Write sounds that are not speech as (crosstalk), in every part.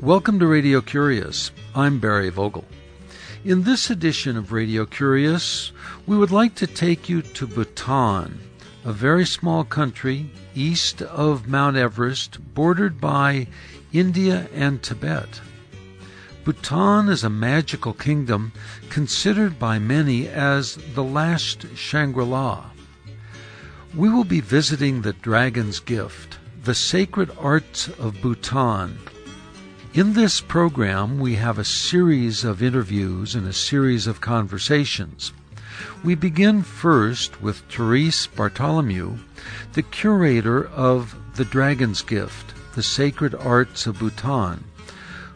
Welcome to Radio Curious. I'm Barry Vogel. In this edition of Radio Curious, we would like to take you to Bhutan, a very small country east of Mount Everest, bordered by India and Tibet. Bhutan is a magical kingdom considered by many as the last Shangri La. We will be visiting the Dragon's Gift, the sacred arts of Bhutan. In this program, we have a series of interviews and a series of conversations. We begin first with Therese Bartholomew, the curator of The Dragon's Gift, the Sacred Arts of Bhutan,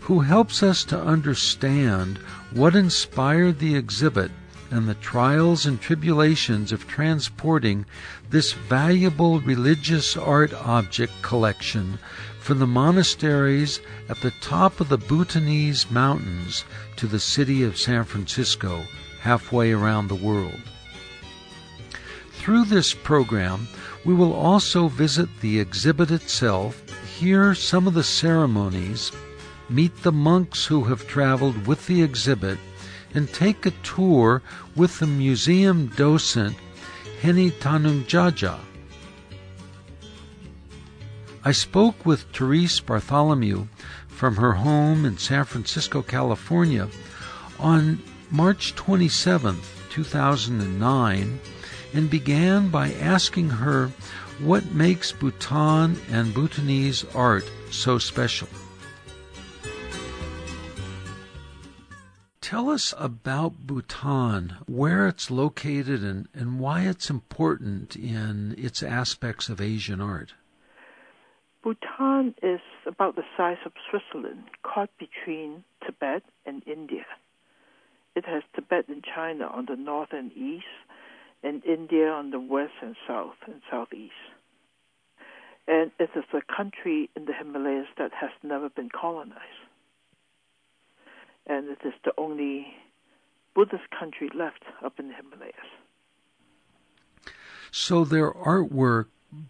who helps us to understand what inspired the exhibit and the trials and tribulations of transporting this valuable religious art object collection from the monasteries at the top of the Bhutanese mountains to the city of San Francisco, halfway around the world. Through this program, we will also visit the exhibit itself, hear some of the ceremonies, meet the monks who have traveled with the exhibit, and take a tour with the museum docent Henny Tanungjaja. I spoke with Therese Bartholomew from her home in San Francisco, California on March 27, 2009, and began by asking her what makes Bhutan and Bhutanese art so special. Tell us about Bhutan, where it's located, and, and why it's important in its aspects of Asian art. Bhutan is about the size of Switzerland, caught between Tibet and India. It has Tibet and China on the north and east, and India on the west and south and southeast. And it is a country in the Himalayas that has never been colonized and it is the only Buddhist country left up in the Himalayas. So their artwork,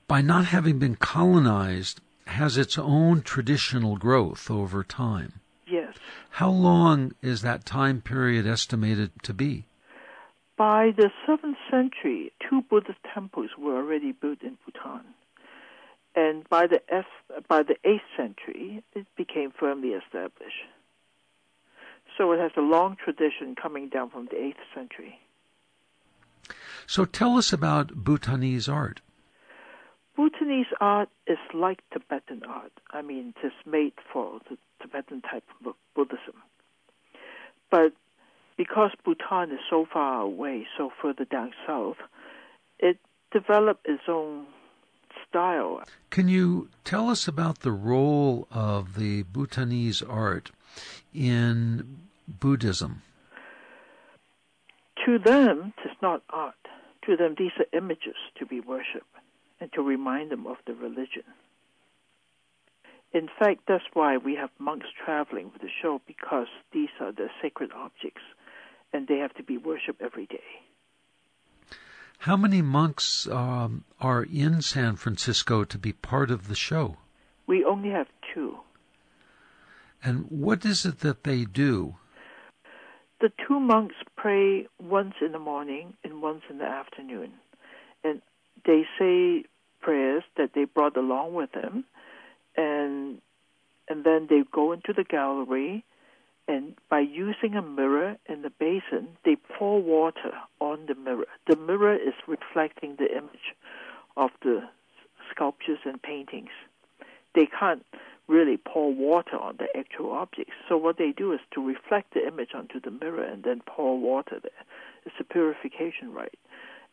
by not having been colonized, has its own traditional growth over time. Yes. How long is that time period estimated to be? By the 7th century, two Buddhist temples were already built in Bhutan. And by the, F, by the 8th century, it became firmly established. So it has a long tradition coming down from the 8th century. So tell us about Bhutanese art. Bhutanese art is like Tibetan art. I mean, it is made for the Tibetan type of Buddhism. But because Bhutan is so far away, so further down south, it developed its own style. Can you tell us about the role of the Bhutanese art in Buddhism? To them, it is not art. To them, these are images to be worshipped and to remind them of the religion. In fact, that's why we have monks traveling with the show because these are the sacred objects and they have to be worshipped every day. How many monks um, are in San Francisco to be part of the show? We only have two. And what is it that they do? The two monks pray once in the morning and once in the afternoon. And they say prayers that they brought along with them and and then they go into the gallery and by using a mirror and a basin they pour water on the mirror. The mirror is reflecting the image of the sculptures and paintings. They can't really pour water on the actual objects. So what they do is to reflect the image onto the mirror and then pour water there. It's a purification rite.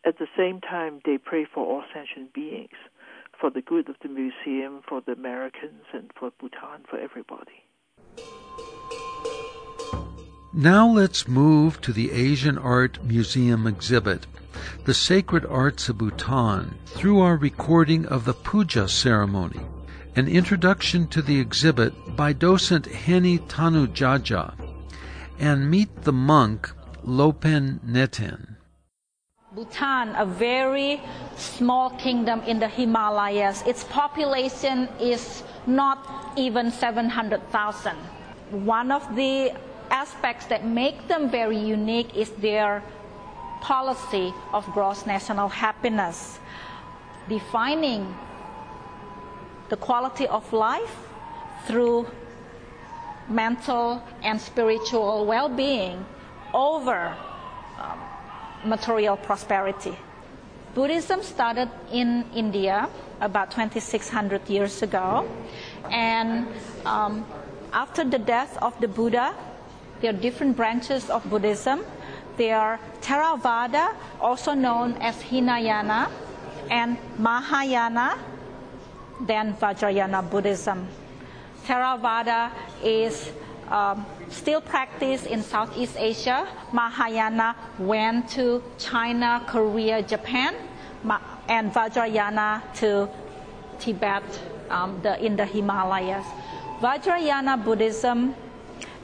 At the same time, they pray for all sentient beings, for the good of the museum, for the Americans, and for Bhutan, for everybody. Now let's move to the Asian Art Museum exhibit, The Sacred Arts of Bhutan, through our recording of the puja ceremony an introduction to the exhibit by docent Henny Tanungjaja, and meet the monk Lopen Neten. Bhutan, a very small kingdom in the Himalayas. Its population is not even 700,000. One of the aspects that make them very unique is their policy of gross national happiness, defining the quality of life through mental and spiritual well being over material prosperity. Buddhism started in India about 2600 years ago, and um, after the death of the Buddha, there are different branches of Buddhism. There are Theravada, also known as Hinayana, and Mahayana, then Vajrayana Buddhism. Theravada is um, still practiced in Southeast Asia. Mahayana went to China, Korea, Japan, and Vajrayana to Tibet um, the, in the Himalayas. Vajrayana Buddhism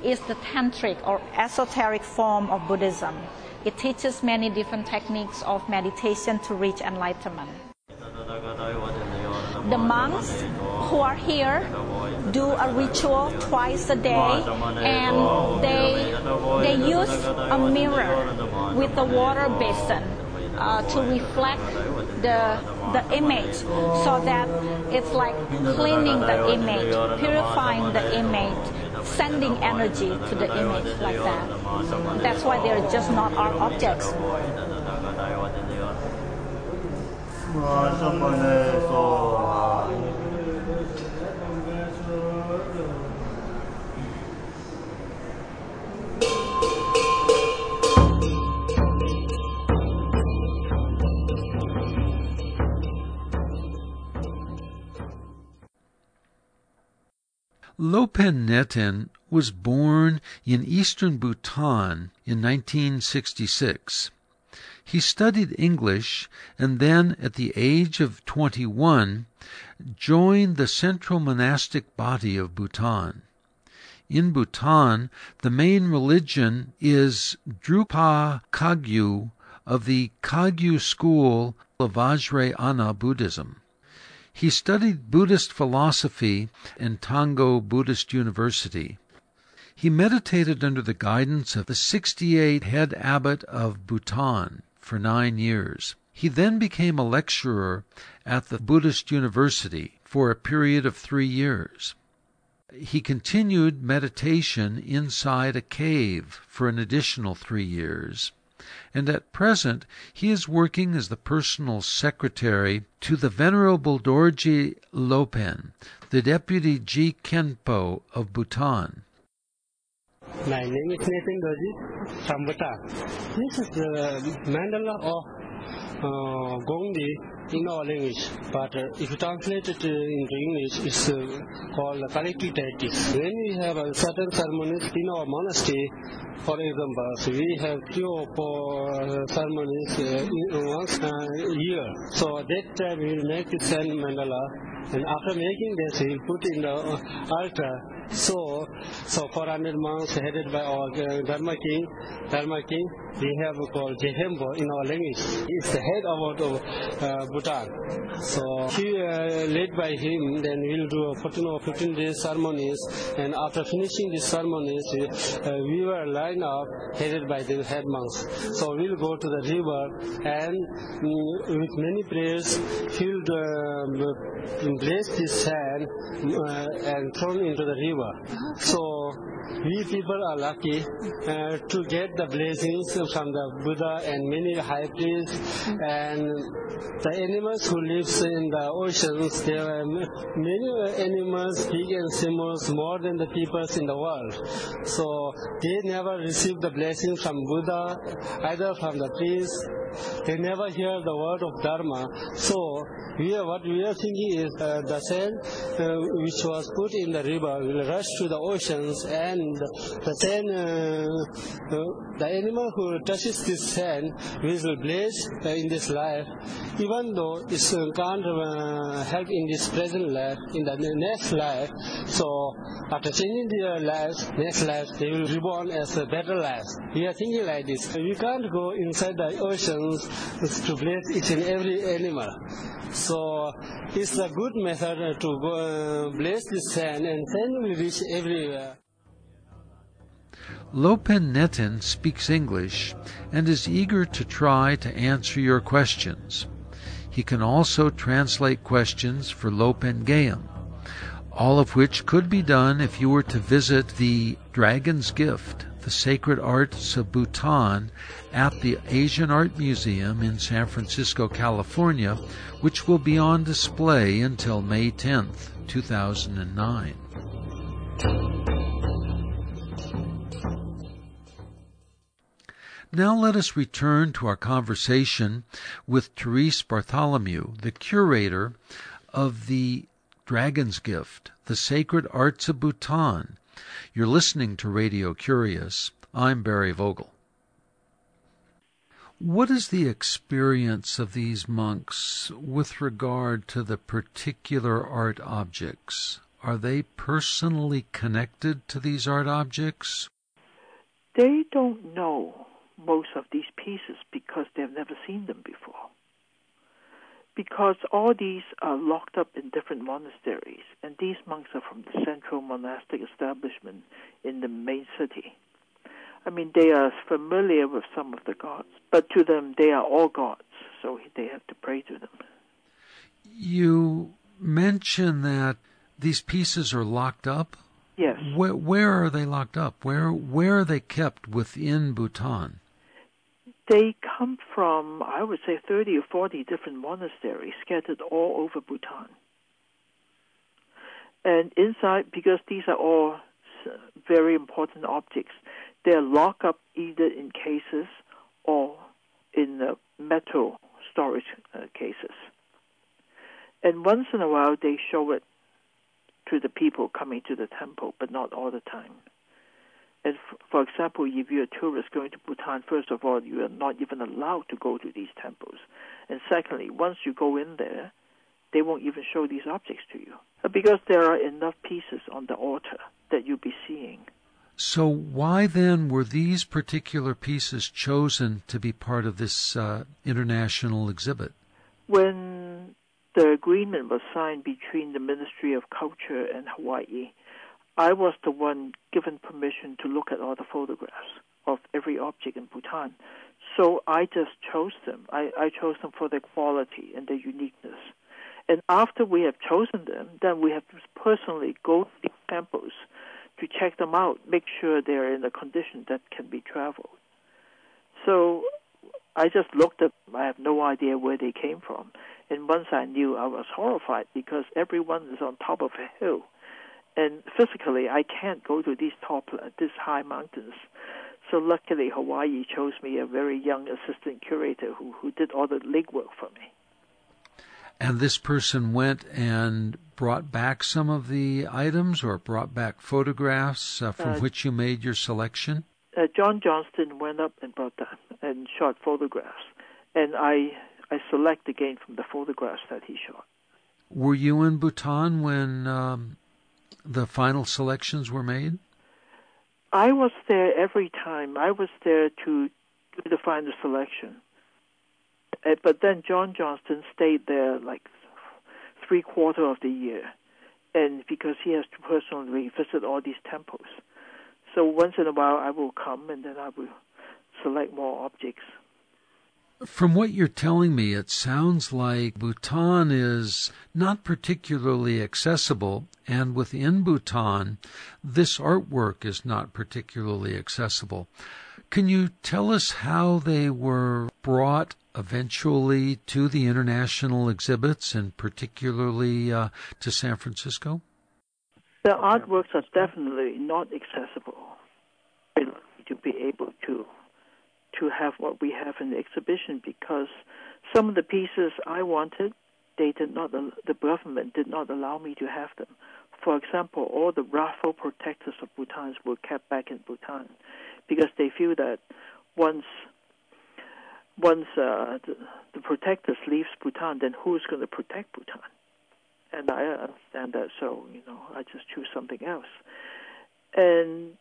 is the tantric or esoteric form of Buddhism. It teaches many different techniques of meditation to reach enlightenment. The monks who are here do a ritual twice a day and they, they use a mirror with a water basin uh, to reflect the, the image so that it's like cleaning the image, purifying the image, sending energy to the image like that. That's why they're just not art objects. Lopen Neten was born in eastern Bhutan in 1966. He studied English and then, at the age of 21, joined the central monastic body of Bhutan. In Bhutan, the main religion is Drukpa Kagyu of the Kagyu school of Vajrayana Buddhism. He studied Buddhist philosophy in Tango Buddhist University. He meditated under the guidance of the 68 head abbot of Bhutan for nine years. He then became a lecturer at the Buddhist University for a period of three years. He continued meditation inside a cave for an additional three years and at present he is working as the personal secretary to the Venerable Dorji Lopen, the Deputy Je Khenpo of Bhutan. My name is Neten Dorji from Bhutan. This is the mandala of uh, Gongdi in our language, but uh, if you translate it uh, into English, it's called collective deities. When we have a certain ceremonies in our monastery, for example, so we have three or four ceremonies once a year. So that time we make the sand mandala, and after making this, we put in the altar so, so 400 monks headed by our uh, Dharma king, Dharma king, we have called Je Khenpo in our language. He's the head of uh, Bhutan. So he uh, led by him, then we'll do a 14 or 15 days ceremonies, and after finishing these ceremonies, uh, we were lined up headed by the head monks. So we'll go to the river and mm, with many prayers, he'll uh, bless this sand uh, and thrown into the river river. So we people are lucky uh, to get the blessings from the Buddha and many high priests and the animals who live in the oceans. There are many animals, big and small, more than the people in the world. So they never receive the blessing from Buddha, either from the priest. They never hear the word of Dharma. So we are, what we are thinking is uh, the sand uh, which was put in the river will rush to the oceans and the sand, uh, uh the animal who touches this sand will bless uh, in this life, even though it can't help in this present life, in the next life. So after changing their lives, next life they will reborn as a better life. We are thinking like this. We can't go inside the ocean songs to bless each and every animal. So it's a good method to go, uh, bless the sand and sand will reach everywhere. Lopen Neten speaks English and is eager to try to answer your questions. He can also translate questions for Lopen Gayam, all of which could be done if you were to visit the Dragon's Gift, the Sacred Arts of Bhutan, at the Asian Art Museum in San Francisco, California, which will be on display until May 10th, 2009. Now let us return to our conversation with Therese Bartholomew, the curator of the Dragon's Gift, the Sacred Arts of Bhutan. You're listening to Radio Curious. I'm Barry Vogel. What is the experience of these monks with regard to the particular art objects? Are they personally connected to these art objects? They don't know most of these pieces because they've never seen them before. Because all these are locked up in different monasteries, and these monks are from the central monastic establishment in the main city. I mean, they are familiar with some of the gods, but to them, they are all gods, so they have to pray to them. You mention that these pieces are locked up. Yes. Where, where are they locked up? Where where are they kept within Bhutan? They come from, I would say, 30 or 40 different monasteries scattered all over Bhutan. And inside, because these are all very important objects, they're locked up either in cases or in uh, metal storage uh, cases. And once in a while, they show it to the people coming to the temple, but not all the time. And for example, if you're a tourist going to Bhutan, first of all, you are not even allowed to go to these temples. And secondly, once you go in there, they won't even show these objects to you because there are enough pieces on the altar that you'll be seeing. So, why then were these particular pieces chosen to be part of this uh, international exhibit? When the agreement was signed between the Ministry of Culture and Hawaii, I was the one given permission to look at all the photographs of every object in Bhutan. So I just chose them. I, I chose them for their quality and their uniqueness. And after we have chosen them, then we have to personally go to the temples to check them out, make sure they're in a condition that can be traveled. So I just looked at them. I have no idea where they came from. And once I knew I was horrified because everyone is on top of a hill and physically I can't go to these top, these high mountains. So luckily, Hawaii chose me a very young assistant curator who who did all the legwork for me. And this person went and brought back some of the items, or brought back photographs uh, from uh, which you made your selection. Uh, John Johnston went up and brought them and shot photographs, and I I select again from the photographs that he shot. Were you in Bhutan when um, the final selections were made? I was there every time. I was there to do the final selection. Uh, but then John Johnston stayed there like three quarter of the year, and because he has to personally visit all these temples. So once in a while I will come and then I will select more objects. From what you're telling me, it sounds like Bhutan is not particularly accessible, and within Bhutan, this artwork is not particularly accessible. Can you tell us how they were brought eventually to the international exhibits and particularly uh, to San Francisco? The artworks are definitely not accessible. To be able to to have what we have in the exhibition because some of the pieces I wanted, they did not. The government did not allow me to have them. For example, all the wrathful protectors of Bhutan were kept back in Bhutan because they feel that once once uh, the, the protectors leaves Bhutan, then who's going to protect Bhutan? And I understand that, so you know, I just choose something else. And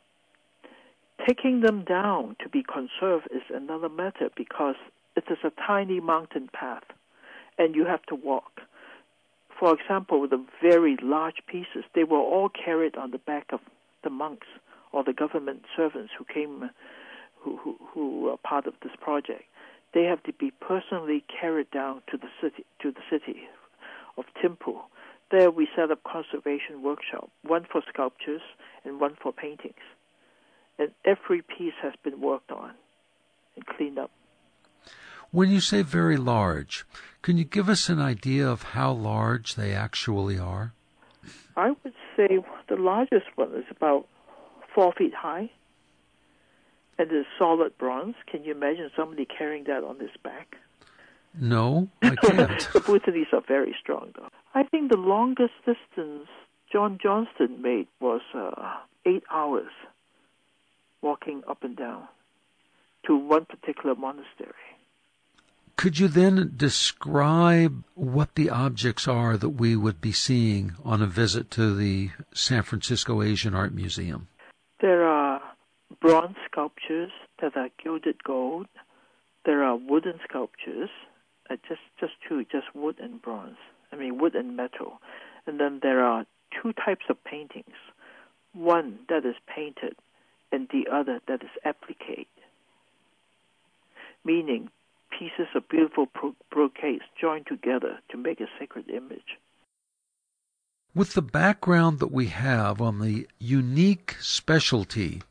taking them down to be conserved is another matter because It is a tiny mountain path, and you have to walk. For example, the very large pieces, they were all carried on the back of the monks or the government servants who came, who, who, who were part of this project. They have to be personally carried down to the city, to the city of Thimphu. There we set up conservation workshop, one for sculptures and one for paintings. And every piece has been worked on and cleaned up. When you say very large, can you give us an idea of how large they actually are? I would say the largest one is about four feet high, and it's solid bronze. Can you imagine somebody carrying that on his back? No, I can't. (laughs) the Bhutanese are very strong, though. I think the longest distance John Johnston made was uh, eight hours walking up and down to one particular monastery. Could you then describe what the objects are that we would be seeing on a visit to the San Francisco Asian Art Museum? There are bronze sculptures that are gilded gold. There are wooden sculptures, uh, just just two, just wood and bronze. I mean wood and metal. And then there are two types of paintings. One that is painted, and the other that is appliqué, meaning pieces of beautiful brocades joined together to make a sacred image. With the background that we have on the unique specialty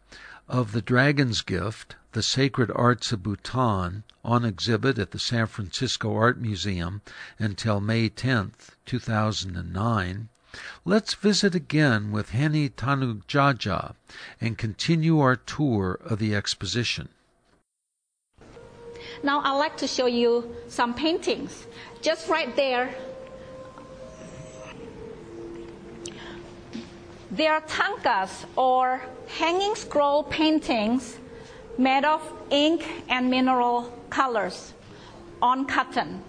of the Dragon's Gift, the Sacred Arts of Bhutan, on exhibit at the San Francisco Art Museum until May 10, 2009, let's visit again with Henny Tanugjaja and continue our tour of the exposition. Now I'd like to show you some paintings. Just right there, they are thangkas or hanging scroll paintings made of ink and mineral colors on cotton.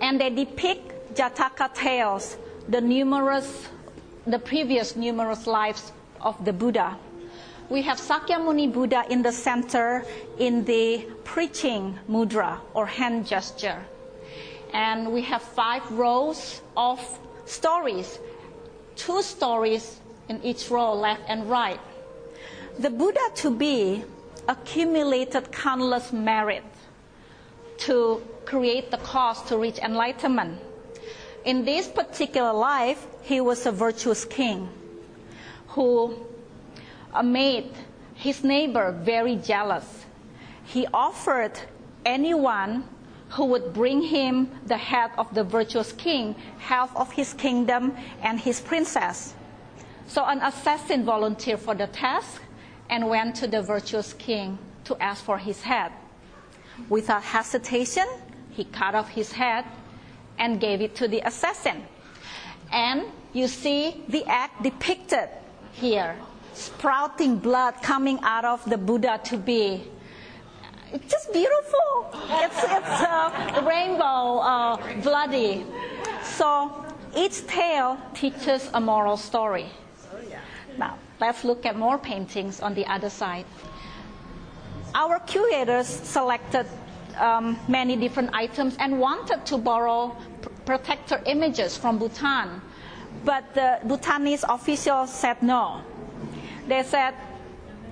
And they depict Jataka tales, the numerous, the previous numerous lives of the Buddha. We have Sakyamuni Buddha in the center in the preaching mudra or hand gesture. And we have five rows of stories, two stories in each row, left and right. The Buddha to be accumulated countless merit to create the cause to reach enlightenment. In this particular life, he was a virtuous king who made his neighbor very jealous. He offered anyone who would bring him the head of the virtuous king, half of his kingdom, and his princess. So an assassin volunteered for the task and went to the virtuous king to ask for his head. Without hesitation, he cut off his head and gave it to the assassin. And you see the act depicted here sprouting blood coming out of the Buddha to be. It's just beautiful. It's, it's uh, rainbow, uh, bloody. So each tale teaches a moral story. Now, let's look at more paintings on the other side. Our curators selected um, many different items and wanted to borrow pr- protector images from Bhutan. But the Bhutanese officials said no they said,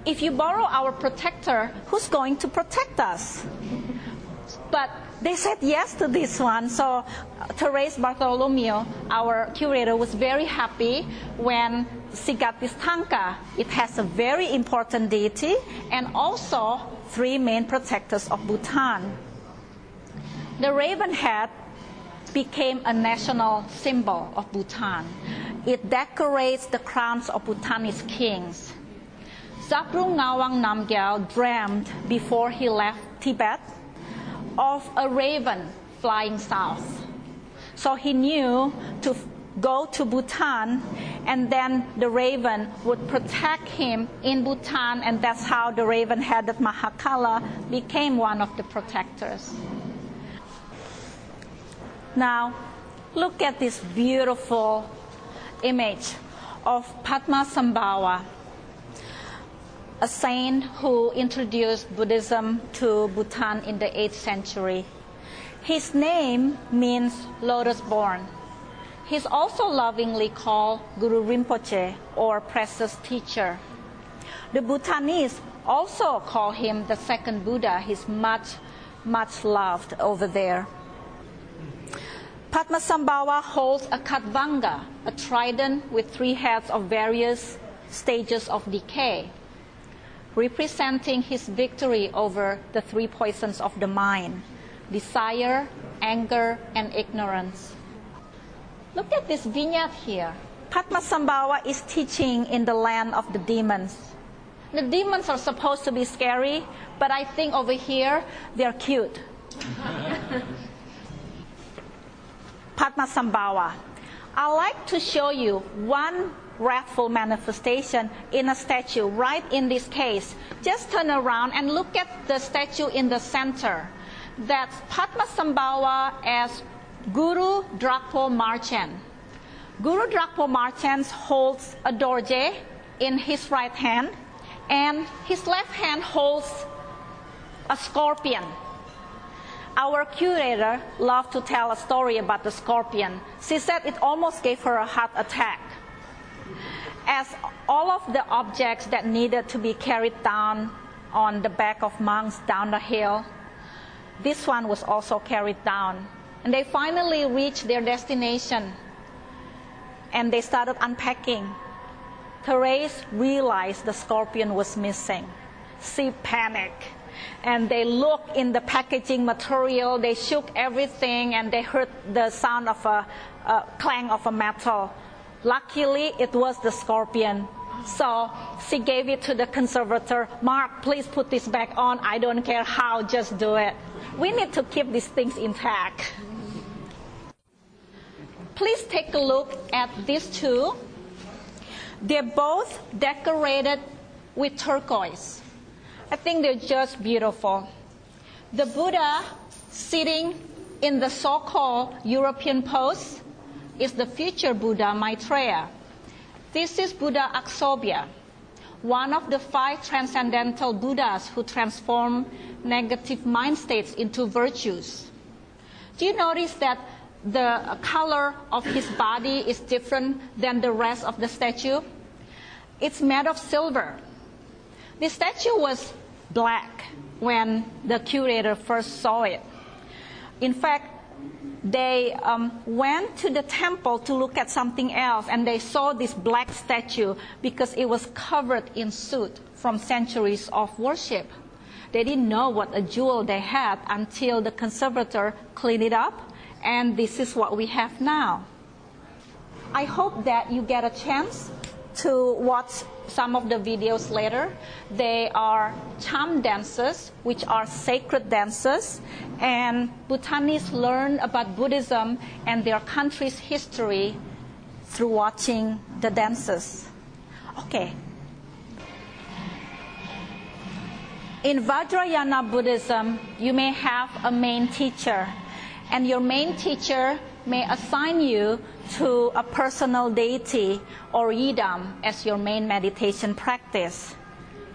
if you borrow our protector, who's going to protect us? But they said yes to this one. So Therese Bartholomew, our curator, was very happy when she got this thangka. It has a very important deity and also three main protectors of Bhutan. The raven head became a national symbol of Bhutan. It decorates the crowns of Bhutanese kings. Zhabdrung Ngawang Namgyal dreamed before he left Tibet of a raven flying south. So he knew to go to Bhutan and then the raven would protect him in Bhutan and that's how the raven-headed Mahakala became one of the protectors. Now, look at this beautiful image of Padmasambhava. A saint who introduced Buddhism to Bhutan in the 8th century. His name means lotus born. He's also lovingly called Guru Rinpoche or precious teacher. The Bhutanese also call him the second Buddha. He's much, much loved over there. Padmasambhava holds a khatvanga, a trident with three heads of various stages of decay, representing his victory over the three poisons of the mind desire, anger, and ignorance. Look at this vignette here. Padmasambhava is teaching in the land of the demons. The demons are supposed to be scary, but I think over here they're cute. (laughs) Padmasambhava. I like to show you one wrathful manifestation in a statue, right in this case. Just turn around and look at the statue in the center. That's Padmasambhava as Guru Drakpo Marchen. Guru Drakpo Marchen holds a dorje in his right hand, and his left hand holds a scorpion. Our curator loved to tell a story about the scorpion. She said it almost gave her a heart attack. As all of the objects that needed to be carried down on the back of monks down the hill, this one was also carried down. And they finally reached their destination and they started unpacking. Therese realized the scorpion was missing. She panicked and they looked in the packaging material, they shook everything, and they heard the sound of a, a clang of a metal. Luckily, it was the scorpion. So she gave it to the conservator. Mark, please put this back on. I don't care how, just do it. We need to keep these things intact. Please take a look at these two. They're both decorated with turquoise. I think they're just beautiful. The Buddha sitting in the so called European pose is the future Buddha Maitreya. This is Buddha Aksobhya, one of the five transcendental Buddhas who transform negative mind states into virtues. Do you notice that the color of his body is different than the rest of the statue? It's made of silver. The statue was black when the curator first saw it. In fact, they um, went to the temple to look at something else and they saw this black statue because it was covered in soot from centuries of worship. They didn't know what a jewel they had until the conservator cleaned it up, and this is what we have now. I hope that you get a chance to watch some of the videos later. They are cham dances, which are sacred dances, and Bhutanese learn about Buddhism and their country's history through watching the dances. Okay. In Vajrayana Buddhism, you may have a main teacher, and your main teacher may assign you to a personal deity or yidam as your main meditation practice.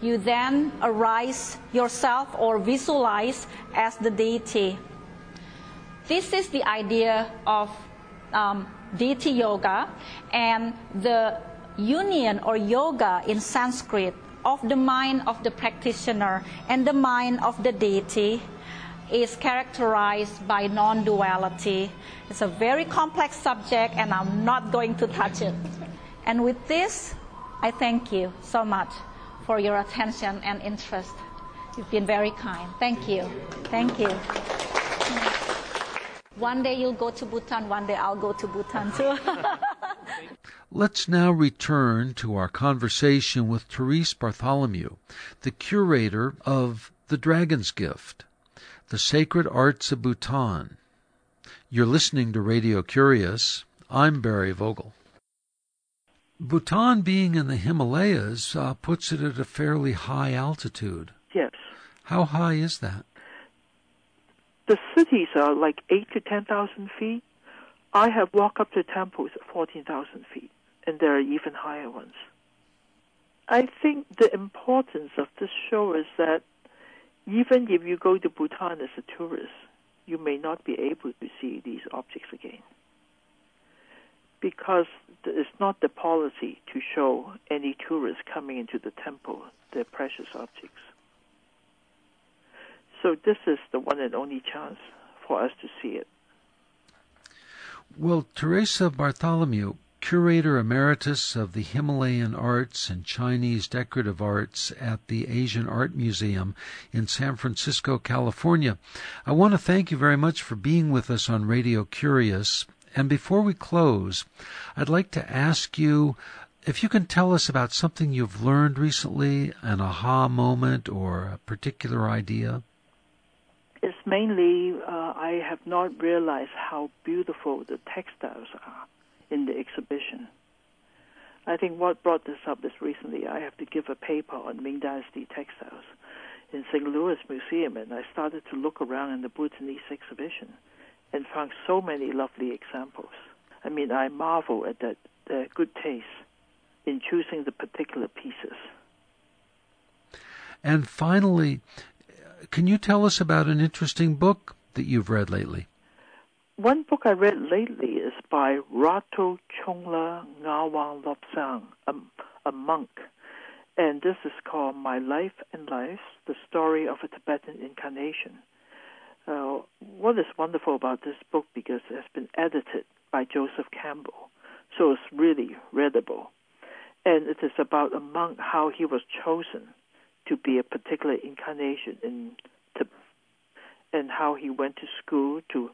You then arise yourself or visualize as the deity. This is the idea of um, deity yoga and the union or yoga in Sanskrit of the mind of the practitioner and the mind of the deity is characterized by non duality. It's a very complex subject, and I'm not going to touch it. And with this, I thank you so much for your attention and interest. You've been very kind. Thank you. Thank you. One day you'll go to Bhutan, one day I'll go to Bhutan too. (laughs) Let's now return to our conversation with Therese Bartholomew, the curator of The Dragon's Gift. The Sacred Arts of Bhutan. You're listening to Radio Curious. I'm Barry Vogel. Bhutan, being in the Himalayas, uh, puts it at a fairly high altitude. Yes. How high is that? The cities are like 8 to 10,000 feet. I have walked up to temples at 14,000 feet, and there are even higher ones. I think the importance of this show is that even if you go to Bhutan as a tourist, you may not be able to see these objects again. Because it's not the policy to show any tourists coming into the temple their precious objects. So this is the one and only chance for us to see it. Well, Teresa Bartholomew, Curator Emeritus of the Himalayan Arts and Chinese Decorative Arts at the Asian Art Museum in San Francisco, California. I want to thank you very much for being with us on Radio Curious. And before we close, I'd like to ask you if you can tell us about something you've learned recently, an aha moment or a particular idea. It's mainly uh, I have not realized how beautiful the textiles are in the exhibition. I think what brought this up is recently I have to give a paper on Ming Dynasty textiles in St. Louis Museum, and I started to look around in the Bhutanese exhibition and found so many lovely examples. I mean, I marvel at that good taste in choosing the particular pieces. And finally, can you tell us about an interesting book that you've read lately? One book I read lately by Rato Khyongla Ngawang Lobsang, a, a monk. And this is called My Life and Lives, the story of a Tibetan incarnation. Uh, what is wonderful about this book because it has been edited by Joseph Campbell, so it's really readable. And it is about a monk, how he was chosen to be a particular incarnation in Tibet, and how he went to school to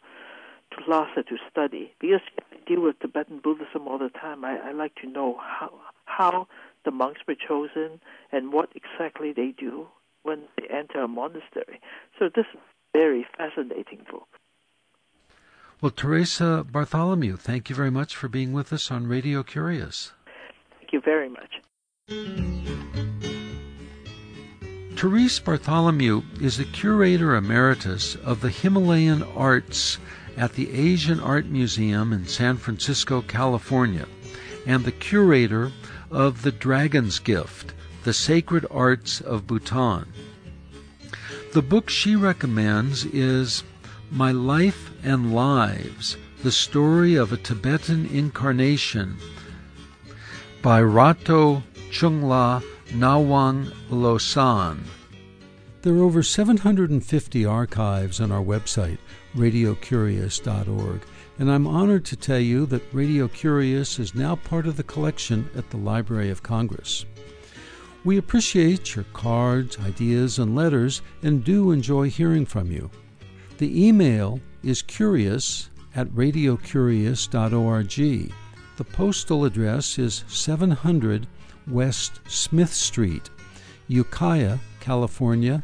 to Lhasa to study because I deal with Tibetan Buddhism all the time. I, I like to know how how the monks were chosen and what exactly they do when they enter a monastery. So this is a very fascinating book. Well, Teresa Bartholomew, thank you very much for being with us on Radio Curious. Thank you very much. Therese Bartholomew is the curator emeritus of the Himalayan Arts at the Asian Art Museum in San Francisco, California, and the curator of The Dragon's Gift The Sacred Arts of Bhutan. The book she recommends is My Life and Lives The Story of a Tibetan Incarnation by Rato Khyongla Nawang Losang. There are over 750 archives on our website, radiocurious.org, and I'm honored to tell you that Radio Curious is now part of the collection at the Library of Congress. We appreciate your cards, ideas, and letters and do enjoy hearing from you. The email is curious at radiocurious.org. The postal address is 700 West Smith Street, Ukiah, California